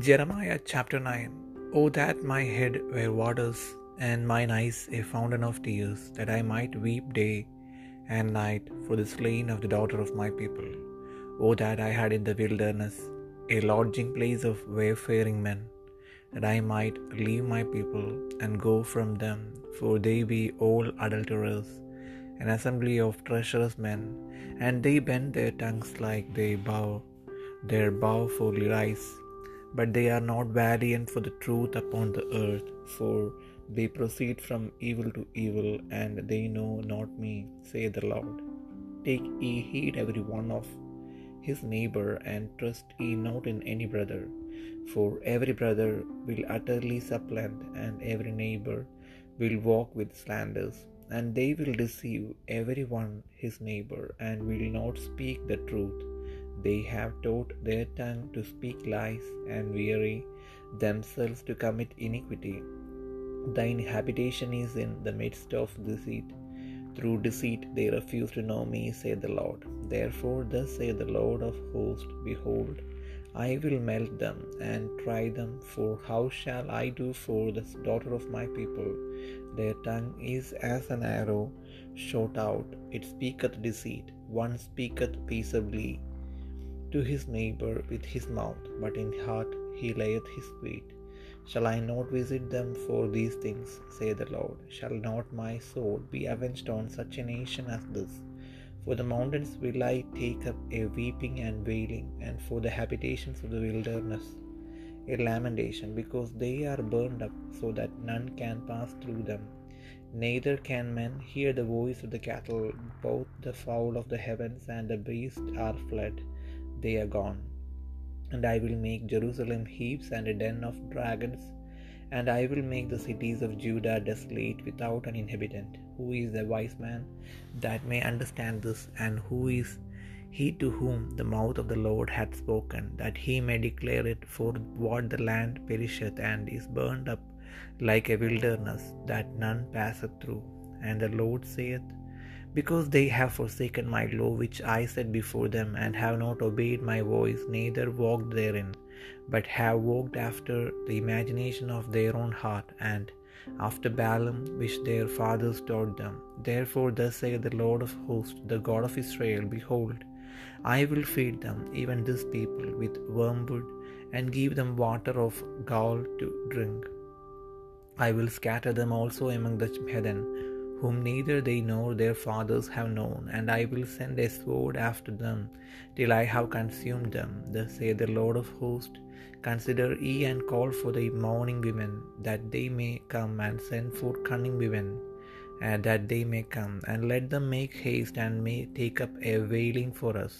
Jeremiah chapter 9 Oh, that my head were waters, and mine eyes a fountain of tears, that I might weep day and night for the slain of the daughter of my people. Oh, that I had in the wilderness a lodging place of wayfaring men, that I might leave my people and go from them, for they be all adulterers, an assembly of treacherous men, and they bend their tongues like they bow, their bow for lies but they are not valiant for the truth upon the earth, for they proceed from evil to evil, and they know not me, say the Lord. Take ye heed every one of his neighbor, and trust ye not in any brother, for every brother will utterly supplant, and every neighbor will walk with slanders, and they will deceive every one his neighbor, and will not speak the truth they have taught their tongue to speak lies and weary themselves to commit iniquity. Thine habitation is in the midst of deceit. Through deceit they refuse to know me, saith the Lord. Therefore, thus saith the Lord of hosts Behold, I will melt them and try them, for how shall I do for the daughter of my people? Their tongue is as an arrow shot out, it speaketh deceit. One speaketh peaceably to his neighbor with his mouth, but in heart he layeth his wheat. Shall I not visit them for these things, saith the Lord? Shall not my soul be avenged on such a nation as this? For the mountains will I take up a weeping and wailing, and for the habitations of the wilderness a lamentation, because they are burned up, so that none can pass through them. Neither can men hear the voice of the cattle, both the fowl of the heavens and the beast are fled they are gone. And I will make Jerusalem heaps and a den of dragons, and I will make the cities of Judah desolate without an inhabitant. Who is a wise man that may understand this, and who is he to whom the mouth of the Lord hath spoken, that he may declare it? For what the land perisheth and is burned up like a wilderness, that none passeth through. And the Lord saith, because they have forsaken my law which I set before them, and have not obeyed my voice, neither walked therein, but have walked after the imagination of their own heart, and after Baalim which their fathers taught them. Therefore, thus saith the Lord of hosts, the God of Israel Behold, I will feed them, even this people, with wormwood, and give them water of gall to drink. I will scatter them also among the heathen whom neither they nor their fathers have known, and I will send a sword after them, till I have consumed them. Thus saith the Lord of hosts Consider ye and call for the mourning women, that they may come, and send for cunning women, and that they may come, and let them make haste and may take up a wailing for us,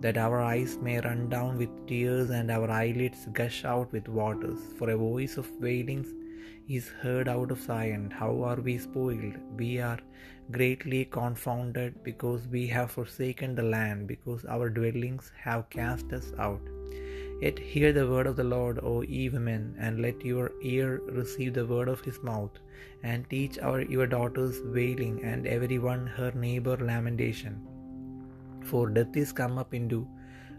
that our eyes may run down with tears and our eyelids gush out with waters. For a voice of wailings is heard out of Zion. How are we spoiled? We are greatly confounded because we have forsaken the land, because our dwellings have cast us out. Yet hear the word of the Lord, O ye women, and let your ear receive the word of his mouth, and teach our your daughters wailing, and every one her neighbor lamentation. For death is come up into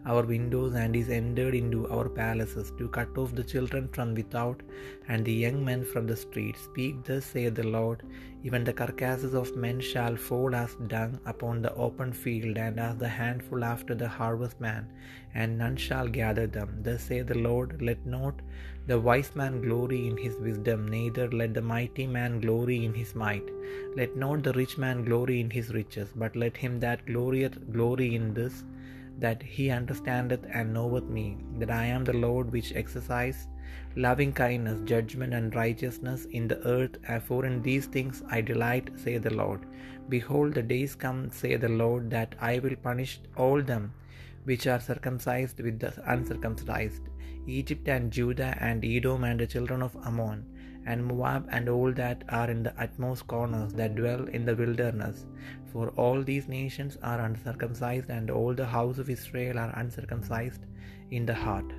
our windows and is entered into our palaces to cut off the children from without and the young men from the streets. Speak thus, saith the Lord, even the carcasses of men shall fall as dung upon the open field, and as the handful after the harvestman, and none shall gather them. Thus saith the Lord, let not the wise man glory in his wisdom, neither let the mighty man glory in his might. Let not the rich man glory in his riches, but let him that glorieth glory in this that he understandeth and knoweth me, that I am the Lord which exercise loving kindness, judgment, and righteousness in the earth, for in these things I delight, saith the Lord. Behold, the days come, saith the Lord, that I will punish all them which are circumcised with the uncircumcised, Egypt and Judah and Edom and the children of Ammon and Moab and all that are in the utmost corners that dwell in the wilderness. For all these nations are uncircumcised, and all the house of Israel are uncircumcised in the heart.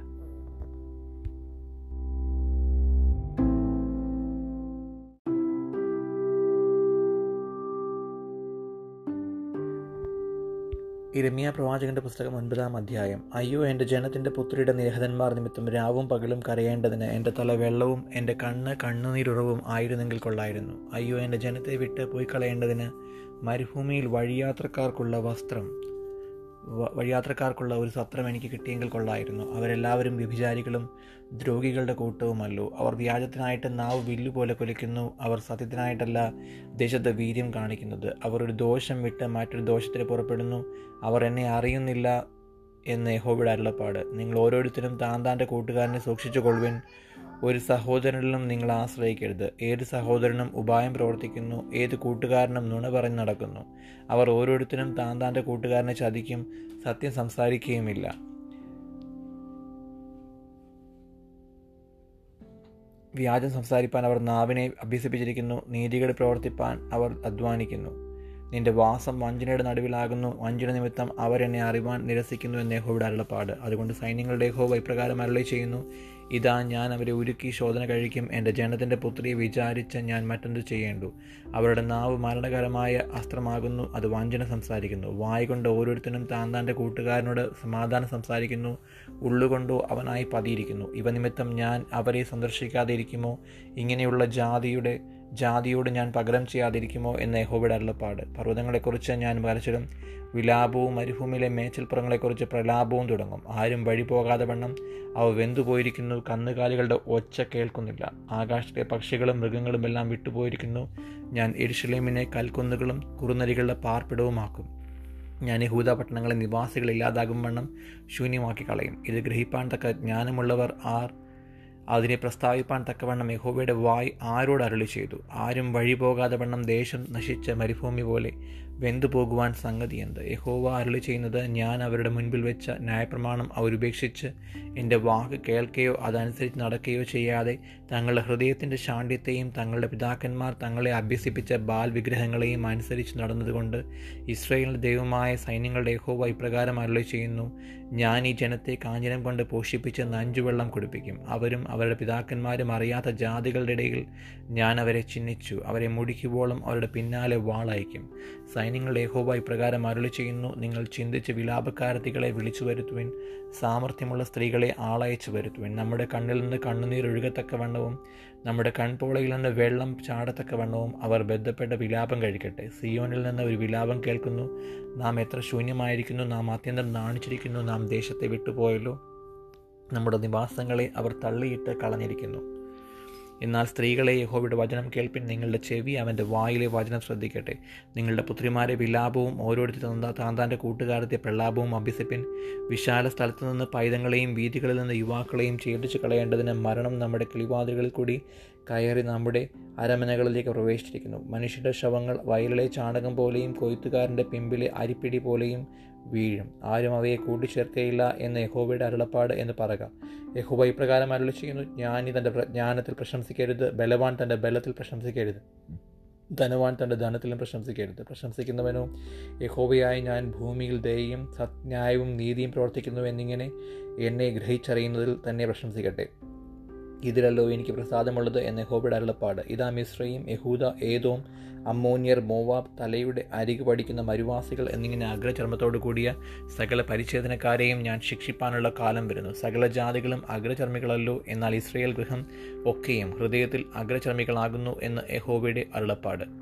ഇരമിയ പ്രവാചകന്റെ പുസ്തകം ഒൻപതാം അധ്യായം. അയ്യോ എന്റെ ജനത്തിന്റെ പുത്രിയുടെ നിരഹതന്മാർ നിമിത്തം രാവും പകലും കരയേണ്ടതിന് എന്റെ തല വെള്ളവും എന്റെ കണ്ണ് കണ്ണുനീരുറവും ആയിരുന്നെങ്കിൽ കൊള്ളായിരുന്നു. അയ്യോ എന്റെ ജനത്തെ വിട്ട് പോയി കളയേണ്ടതിന് മരുഭൂമിയിൽ വഴിയാത്രക്കാർക്കുള്ള വസ്ത്രം. വഴിയാത്രക്കാർക്കുള്ള ഒരു സത്രം എനിക്ക് കിട്ടിയെങ്കിൽ കൊള്ളായിരുന്നു. അവരെല്ലാവരും വ്യഭിചാരികളും ദ്രോഗികളുടെ കൂട്ടവുമല്ലോ. അവർ വ്യാജത്തിനായിട്ട് നാവ് വില്ലുപോലെ കൊലിക്കുന്നു അവർ സത്യത്തിനായിട്ടല്ല ദേശത്ത് വീര്യം കാണിക്കുന്നത്. അവർ ഒരു ദോഷം വിട്ട് മറ്റൊരു ദോഷത്തിന് പുറപ്പെടുന്നു. അവർ എന്നെ അറിയുന്നില്ല. എന്ന് യഹോബിയുടെ അരുളപ്പാട് നിങ്ങൾ ഓരോരുത്തരും താൻ താന്റെ കൂട്ടുകാരനെ സൂക്ഷിച്ചു കൊള്ളുവിൻ. ഒരു സഹോദരനിലും നിങ്ങൾ ആശ്രയിക്കരുത്. ഏത് സഹോദരനും ഉപായം പ്രവർത്തിക്കുന്നു ഏത് കൂട്ടുകാരനും നുണ പറഞ്ഞ് നടക്കുന്നു. അവർ ഓരോരുത്തരും താൻ താന്റെ കൂട്ടുകാരനെ ചതിക്കും സത്യം സംസാരിക്കുകയുമില്ല. വ്യാജം സംസാരിപ്പാൻ അവർ നാവിനെ അഭ്യസിപ്പിച്ചിരിക്കുന്നു നീതികേട് പ്രവർത്തിപ്പാൻ അവർ അധ്വാനിക്കുന്നു. നിന്റെ വാസം വഞ്ചനയുടെ നടുവിലാകുന്നു. വഞ്ചന നിമിത്തം അവരെന്നെ അറിവാൻ നിരസിക്കുന്നു എന്ന് യഹോയുടെ അരുളപ്പാട്. അതുകൊണ്ട് സൈന്യങ്ങളുടെ യഹോവ ഇപ്രകാരം അരുളി ചെയ്യുന്നു. ഇതാ ഞാൻ അവരെ ഉരുക്കി ശോധന കഴിക്കും. എന്റെ ജനത്തിന്റെ പുത്രിയെ വിചാരിച്ച് ഞാൻ മറ്റെന്ത് ചെയ്യേണ്ടു? അവരുടെ നാവ് മരണകരമായ അസ്ത്രമാകുന്നു. അത് വഞ്ചന സംസാരിക്കുന്നു. വായ കൊണ്ട് ഓരോരുത്തരും താൻ താന്റെ കൂട്ടുകാരനോട് സമാധാനം സംസാരിക്കുന്നു. ഉള്ളുകൊണ്ടോ അവനായി പതിയിരിക്കുന്നു. ഇവ നിമിത്തം ഞാൻ അവരെ സന്ദർശിക്കാതെ ഇരിക്കുമോ ഇങ്ങനെയുള്ള ജാതിയുടെ ജാതിയോട് ഞാൻ പകരം ചെയ്യാതിരിക്കുമോ എന്ന യഹോബയുടെ അരുളപ്പാട്. പർവതങ്ങളെക്കുറിച്ച് ഞാൻ വരച്ചിടും. വിലാപവും മരുഭൂമിയിലെ മേച്ചിൽപ്പുറങ്ങളെക്കുറിച്ച് പ്രലാപവും തുടങ്ങും. ആരും വഴി പോകാതെ വണ്ണം. അവ വെന്തുപോയിരിക്കുന്നു. കന്നുകാലികളുടെ ഒച്ച കേൾക്കുന്നില്ല. ആകാശത്തെ പക്ഷികളും മൃഗങ്ങളും എല്ലാം വിട്ടുപോയിരിക്കുന്നു. ഞാൻ എരിശിലേമിനെ കൽക്കുന്നുകളും കുറുനരികളുടെ പാർപ്പിടവുമാക്കും. ഞാൻ യഹൂദ പട്ടണങ്ങളെ നിവാസികൾ ഇല്ലാതാകും വണ്ണം ശൂന്യമാക്കി കളയും ഇത് ഗ്രഹിപ്പാൻ തക്ക ജ്ഞാനമുള്ളവർ ആർ? അതിനെ പ്രസ്താവിപ്പാൻ തക്കവണ്ണം യഹോവയുടെ വായ് ആരോട് അരുളി ചെയ്തു ആരും വഴി പോകാതെ വണ്ണം ദേശം നശിച്ച മരുഭൂമി പോലെ വെന്തു പോകുവാൻ സംഗതി എന്ത് യഹോവ അരുളി ചെയ്യുന്നത് ഞാൻ അവരുടെ മുൻപിൽ വെച്ച ന്യായപ്രമാണം അവരുപേക്ഷിച്ച് എന്റെ വാക്ക് കേൾക്കുകയോ അതനുസരിച്ച് നടക്കുകയോ ചെയ്യാതെ തങ്ങളുടെ ഹൃദയത്തിന്റെ ശാണ്ഡ്യത്തെയും തങ്ങളുടെ പിതാക്കന്മാർ തങ്ങളെ അഭ്യസിപ്പിച്ച ബാൽ വിഗ്രഹങ്ങളെയും അനുസരിച്ച് നടന്നതുകൊണ്ട് ഇസ്രയേലിന്റെ ദൈവമായ സൈന്യങ്ങളുടെ യഹോവ ഇപ്രകാരം അരുളി ചെയ്യുന്നു ഞാൻ ഈ ജനത്തെ കാഞ്ചനം കൊണ്ട് പോഷിപ്പിച്ച് നഞ്ചുവെള്ളം കുടിപ്പിക്കും. അവരും അവരുടെ പിതാക്കന്മാരും അറിയാത്ത ജാതികളുടെ ഇടയിൽ ഞാൻ അവരെ ചിഹ്നിച്ചു അവരെ മുടിക്കുവോളം അവരുടെ പിന്നാലെ വാളയക്കും. സൈന്യങ്ങളുടെ യഹോവ ഇപ്രകാരം അരുളി ചെയ്യുന്നു നിങ്ങൾ ചിന്തിച്ച് വിലാപക്കാരത്തികളെ വിളിച്ചു വരുത്തുവിൻ. സാമർഥ്യമുള്ള സ്ത്രീകളെ ആളയച്ചു വരുത്തുവിൻ. നമ്മുടെ കണ്ണിൽ നിന്ന് കണ്ണുനീർ ഒഴുകത്തക്കവണ്ണവും നമ്മുടെ കൺപോളയിൽ നിന്ന് വെള്ളം ചാടത്തക്ക ചാടത്തക്കവണ്ണവും അവർ ബന്ധപ്പെട്ട വിലാപം കഴിക്കട്ടെ. സിയോനിൽ നിന്ന് ഒരു വിലാപം കേൾക്കുന്നു. നാം എത്ര ശൂന്യമായിരിക്കുന്നു നാം അത്യന്തം നാണിച്ചിരിക്കുന്നു നാം ദേശത്തെ വിട്ടുപോയല്ലോ. നമ്മുടെ നിവാസങ്ങളെ അവർ തള്ളിയിട്ട് കളഞ്ഞിരിക്കുന്നു. എന്നാൽ സ്ത്രീകളെ യഹോവയുടെ വചനം കേൾപ്പിൻ നിങ്ങളുടെ ചെവി അവന്റെ വായിലെ വചനം ശ്രദ്ധിക്കട്ടെ. നിങ്ങളുടെ പുത്രിമാരെ വിലാപവും ഓരോരുത്തരും താന്താന്റെ കൂട്ടുകാരത്തെ പ്രലാപവും അഭ്യസിപ്പിൻ. വിശാല സ്ഥലത്തു നിന്ന് പൈതങ്ങളെയും വീതികളിൽ നിന്ന് യുവാക്കളെയും ഛേദിച്ചു കളയേണ്ടതിന് മരണം നമ്മുടെ കിളിവാതിലുകളിൽ കൂടി കയറി നമ്മുടെ അരമനകളിലേക്ക് പ്രവേശിച്ചിരിക്കുന്നു. മനുഷ്യരുടെ ശവങ്ങൾ വയലിലെ ചാണകം പോലെയും കൊയ്ത്തുകാരന്റെ പിമ്പിലെ അരിപ്പിടി പോലെയും വീഴും. ആരും അവയെ കൂട്ടിച്ചേർക്കയില്ല എന്ന് യഹോബയുടെ അരുളപ്പാട് എന്ന് പറയുക. യഹോബ ഇപ്രകാരം അരുളി ചെയ്യുന്നു ജ്ഞാനി തന്റെ ജ്ഞാനത്തിൽ പ്രശംസിക്കരുത് ബലവാൻ തന്റെ ബലത്തിൽ പ്രശംസിക്കരുത്. ധനവാൻ തന്റെ ധനത്തിലും പ്രശംസിക്കരുത്. പ്രശംസിക്കുന്നവനോ യഹോബയായി ഞാൻ ഭൂമിയിൽ ദയയും സത്ന്യായവും നീതിയും പ്രവർത്തിക്കുന്നു എന്നിങ്ങനെ എന്നെ ഗ്രഹിച്ചറിയുന്നതിൽ തന്നെ പ്രശംസിക്കട്ടെ. ഇതിലല്ലോ എനിക്ക് പ്രസാദമുള്ളത് എന്ന് യഹോബയുടെ അരുളപ്പാട് ഇതാ മിശ്രയും യഹൂദ ഏതോം അമ്മോനിയർ മോവാബ് തലയുടെ അരികു പഠിക്കുന്ന മരുവാസികൾ എന്നിങ്ങനെ അഗ്രചർമ്മത്തോടു കൂടിയ സകല പരിച്ഛേദനക്കാരെയും ഞാൻ ശിക്ഷിപ്പാനുള്ള കാലം വരുന്നു. സകല ജാതികളും അഗ്രചർമ്മികളല്ലോ എന്നാൽ ഇസ്രയേൽ ഗൃഹം ഒക്കെയും ഹൃദയത്തിൽ അഗ്രചർമ്മികളാകുന്നു എന്ന് യഹോബയുടെ അരുളപ്പാട്.